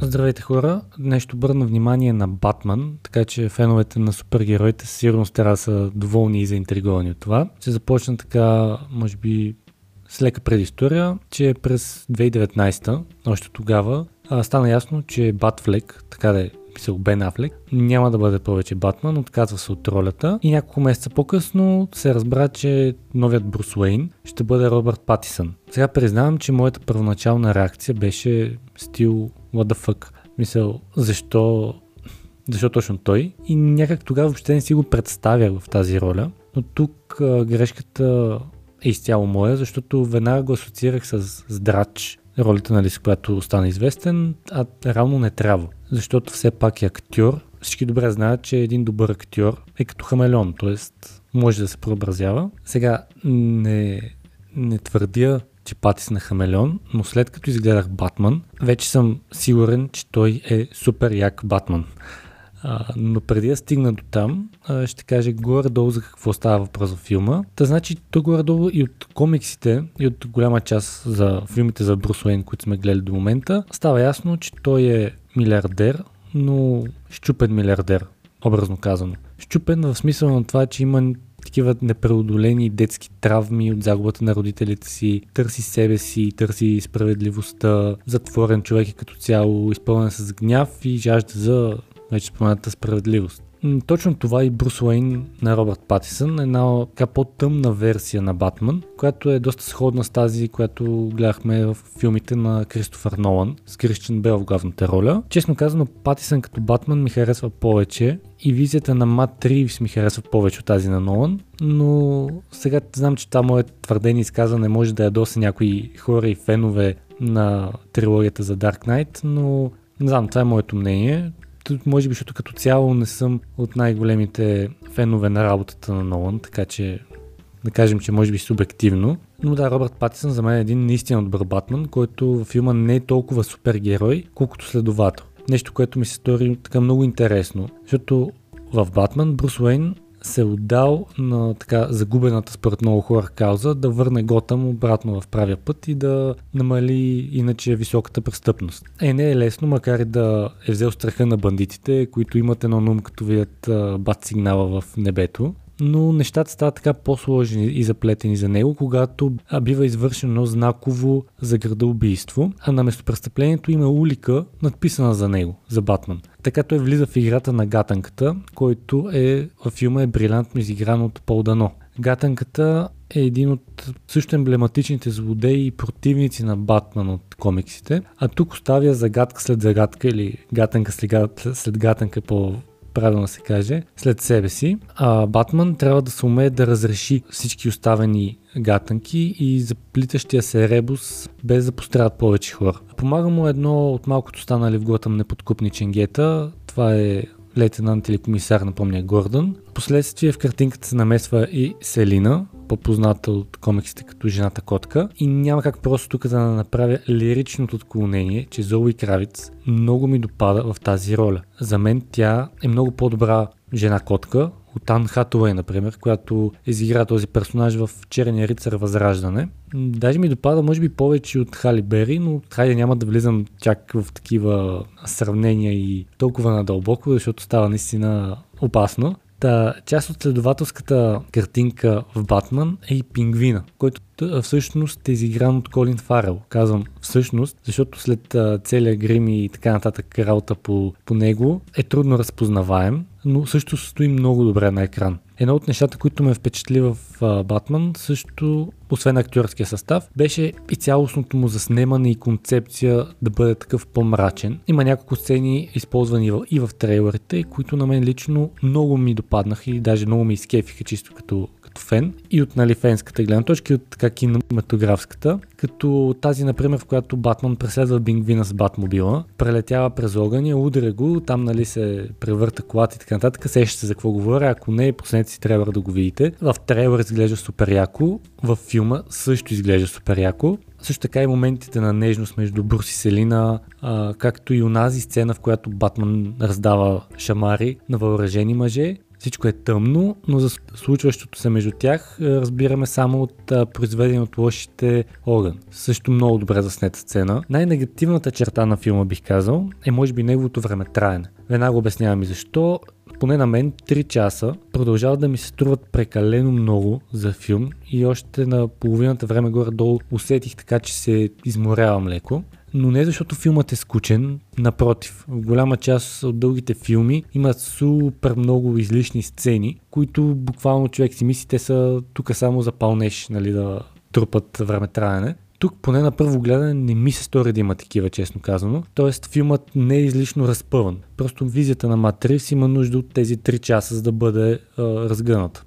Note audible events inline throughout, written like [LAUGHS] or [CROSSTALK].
Здравейте хора! Днес ще обърна внимание на Батман, така че феновете на супергероите сигурно трябва да са доволни и заинтриговани от това. Ще започна така, може би, с лека предистория, че през 2019, още тогава, стана ясно, че Батфлек, така да е писал Бен Афлек, няма да бъде повече Батман, отказва се от ролята и няколко месеца по-късно се разбра, че новият Брус Уейн ще бъде Робърт Патисън. Сега признавам, че моята първоначална реакция беше стил what the fuck. Мисъл, защо, защо точно той? И някак тогава въобще не си го представях в тази роля. Но тук а, грешката е изцяло моя, защото веднага го асоциирах с Здрач, ролята, нали, с която стана известен, а равно не трябва. Защото все пак е актьор. Всички добре знаят, че един добър актьор е като хамелеон, т.е. може да се преобразява. Сега не, не твърдя, че Патис на хамелеон, но след като изгледах Батман, вече съм сигурен, че той е супер як Батман. А, но преди да стигна до там, а, ще кажа горе-долу за какво става въпрос в филма. Та значи, то горе-долу и от комиксите, и от голяма част за филмите за Брус Уейн, които сме гледали до момента, става ясно, че той е милиардер, но щупен милиардер, образно казано. Щупен в смисъл на това, че има такива непреодолени детски травми от загубата на родителите си, търси себе си, търси справедливостта, затворен човек е като цяло, изпълнен с гняв и жажда за вече спомената справедливост. Точно това и Брус Уейн на Робърт Патисън, една така по-тъмна версия на Батман, която е доста сходна с тази, която гледахме в филмите на Кристофър Нолан, с Кристиан Бел в главната роля. Честно казано, Патисън като Батман ми харесва повече и визията на Мат Ривс ми харесва повече от тази на Нолан, но сега знам, че това мое твърдение изказване може да ядоса някои хора и фенове на трилогията за Dark Knight, но не знам, това е моето мнение може би, защото като цяло не съм от най-големите фенове на работата на Нолан, така че да кажем, че може би субективно. Но да, Робърт Патисън за мен е един наистина добър Батман, който в филма не е толкова супергерой, колкото следовател. Нещо, което ми се стори така много интересно, защото в Батман Брус Уейн се е отдал на така загубената според много хора кауза да върне Готъм обратно в правия път и да намали иначе високата престъпност. Е, не е лесно, макар и да е взел страха на бандитите, които имат едно нум, като видят бат сигнала в небето но нещата стават така по-сложни и заплетени за него, когато бива извършено знаково за града убийство, а на местопрестъплението има улика, надписана за него, за Батман. Така той влиза в играта на гатанката, който е във филма е брилянтно изигран от Пол Дано. Гатанката е един от също емблематичните злодеи и противници на Батман от комиксите, а тук оставя загадка след загадка или гатанка след гатанка по правилно се каже, след себе си. А Батман трябва да се умее да разреши всички оставени гатанки и заплитащия се ребус без да пострадат повече хора. Помага му едно от малкото станали в Готъм неподкупни ченгета. Това е лейтенант или комисар, напомня Гордън. Последствие в картинката се намесва и Селина, по-позната от комиксите като жената котка. И няма как просто тук да направя лиричното отклонение, че Зоуи Кравиц много ми допада в тази роля. За мен тя е много по-добра жена котка от Ан Хатуей, например, която изигра този персонаж в Черния рицар Възраждане. Даже ми допада, може би, повече от Хали Бери, но хайде няма да влизам чак в такива сравнения и толкова надълбоко, защото става наистина опасно. Та, част от следователската картинка в Батман е и пингвина, който всъщност е изигран от Колин Фарел. Казвам всъщност, защото след целия грим и така нататък работа по, по него е трудно разпознаваем, но също стои много добре на екран. Едно от нещата, които ме впечатли в Батман, също, освен актьорския състав, беше и цялостното му заснемане и концепция да бъде такъв по-мрачен. Има няколко сцени, използвани и в трейлерите, които на мен лично много ми допаднаха и даже много ми изкефиха чисто като, като фен и от нали, фенската гледна точка и от така кинематографската, като тази, например, в която Батман преследва Бингвина с Батмобила, прелетява през огъня, удря го, там нали се превърта колата и така нататък, сеща се за какво говоря, ако не, последните си трябва да го видите. В трейлер изглежда супер яко, в филма също изглежда супер яко. Също така и моментите на нежност между Брус и Селина, а, както и онази сцена, в която Батман раздава шамари на въоръжени мъже, всичко е тъмно, но за случващото се между тях разбираме само от произведен от лошите огън. Също много добре заснета сцена. Най-негативната черта на филма бих казал е може би неговото време траене. Веднага обяснявам и защо поне на мен 3 часа продължават да ми се струват прекалено много за филм и още на половината време горе-долу усетих така, че се изморявам леко. Но не защото филмът е скучен, напротив, в голяма част от дългите филми имат супер много излишни сцени, които буквално човек си мисли, те са тук само за пълнеш, нали, да трупат време траене. Тук поне на първо гледане не ми се стори да има такива, честно казано. Тоест филмът не е излишно разпъван. Просто визията на Матрис има нужда от тези 3 часа, за да бъде а, разгънат.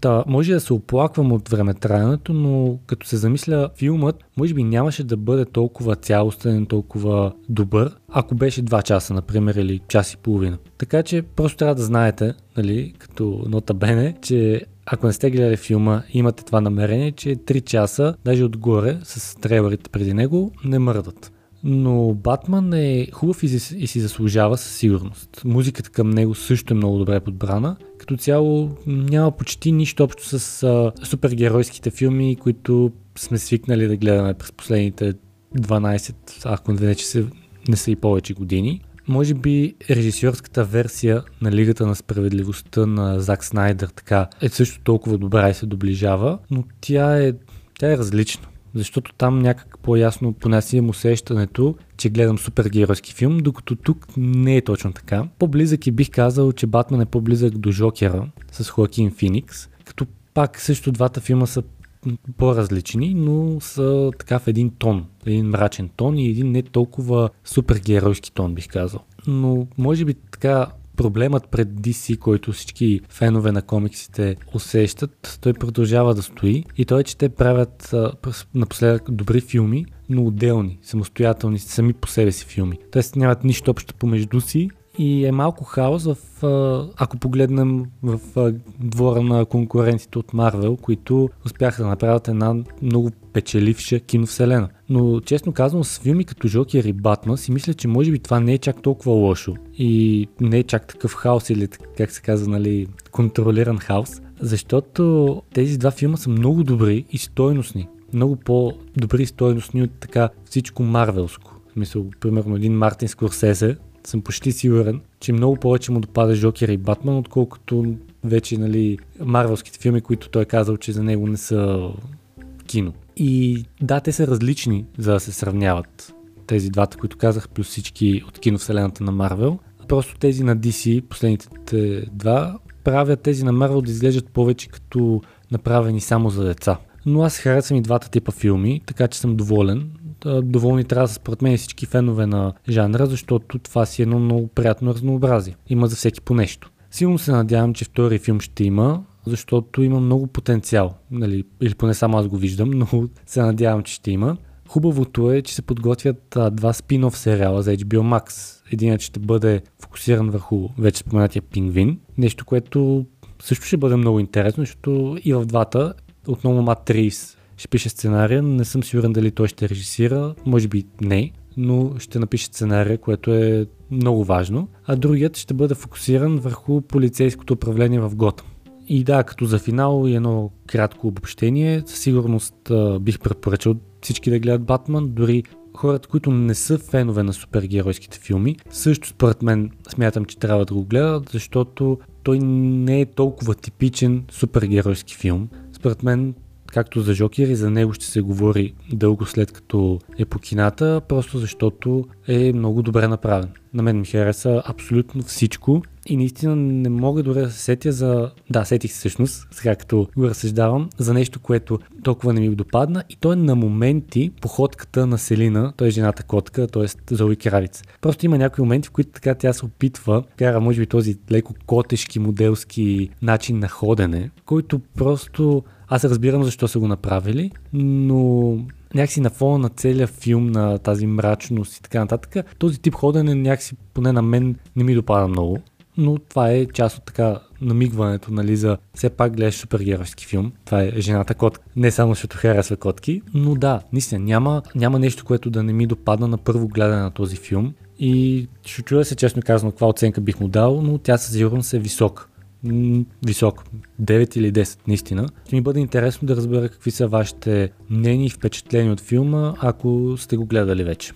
Та, може да се оплаквам от времетраенето, но като се замисля, филмът може би нямаше да бъде толкова цялостен, толкова добър, ако беше 2 часа, например, или час и половина. Така че просто трябва да знаете, нали, като нота бене, че ако не сте гледали филма, имате това намерение, че 3 часа, даже отгоре, с трейлерите преди него, не мърдат. Но Батман е хубав и си, заслужава със сигурност. Музиката към него също е много добре подбрана. Като цяло няма почти нищо общо с а, супергеройските филми, които сме свикнали да гледаме през последните 12, ако не че се, не са и повече години. Може би режисьорската версия на Лигата на справедливостта на Зак Снайдер така е също толкова добра и се доближава, но тя е, тя е различна. Защото там някак по-ясно поне си имам усещането, че гледам супергеройски филм, докато тук не е точно така. По-близък и бих казал, че Батман е по-близък до Жокера с Хоакин Феникс, като пак също двата филма са по-различни, но са така в един тон, един мрачен тон и един не толкова супергеройски тон, бих казал. Но може би така проблемът пред DC, който всички фенове на комиксите усещат, той продължава да стои и той е, че те правят напоследък добри филми, но отделни, самостоятелни, сами по себе си филми. Тоест нямат нищо общо помежду си и е малко хаос в, ако погледнем в двора на конкурентите от Марвел, които успяха да направят една много печеливша киновселена. Но честно казвам, с филми като Жокер и Батман си мисля, че може би това не е чак толкова лошо и не е чак такъв хаос или как се казва, нали, контролиран хаос, защото тези два филма са много добри и стойностни. Много по-добри стойностни от така всичко марвелско. В смисъл, примерно един Мартин Скорсезе съм почти сигурен, че много повече му допада Жокер и Батман, отколкото вече нали, марвелските филми, които той е казал, че за него не са кино. И да, те са различни, за да се сравняват тези двата, които казах, плюс всички от киновселената на Марвел. Просто тези на DC, последните два, правят тези на Марвел да изглеждат повече като направени само за деца. Но аз харесвам и двата типа филми, така че съм доволен доволни трябва да според мен всички фенове на жанра, защото това си е едно много приятно разнообразие. Има за всеки по нещо. Силно се надявам, че втори филм ще има, защото има много потенциал. Нали, или поне само аз го виждам, [LAUGHS] но се надявам, че ще има. Хубавото е, че се подготвят а, два спин-оф сериала за HBO Max. Единият ще бъде фокусиран върху вече споменатия пингвин. Нещо, което също ще бъде много интересно, защото и в двата отново Мат 30 ще пише сценария, не съм сигурен дали той ще режисира, може би не, но ще напише сценария, което е много важно, а другият ще бъде фокусиран върху полицейското управление в Готъм. И да, като за финал и едно кратко обобщение, със сигурност бих препоръчал всички да гледат Батман, дори хората, които не са фенове на супергеройските филми, също според мен смятам, че трябва да го гледат, защото той не е толкова типичен супергеройски филм. Според мен както за Жокер и за него ще се говори дълго след като е по кината, просто защото е много добре направен. На мен ми хареса абсолютно всичко и наистина не мога дори да се сетя за... Да, сетих се всъщност, сега като го разсъждавам, за нещо, което толкова не ми допадна и то е на моменти походката на Селина, той е жената котка, т.е. Зои Кравиц. Просто има някои моменти, в които така тя се опитва, кара може би този леко котешки, моделски начин на ходене, който просто аз разбирам защо са го направили, но някакси на фона на целия филм, на тази мрачност и така нататък, този тип ходене някакси поне на мен не ми допада много. Но това е част от така намигването, нали, за все пак гледаш супергеройски филм. Това е жената котка. Не само защото харесва котки, но да, наистина няма, няма нещо, което да не ми допадна на първо гледане на този филм. И ще чуя се честно казано каква оценка бих му дал, но тя със сигурност е висока висок. 9 или 10, наистина. Ще ми бъде интересно да разбера какви са вашите мнения и впечатления от филма, ако сте го гледали вече.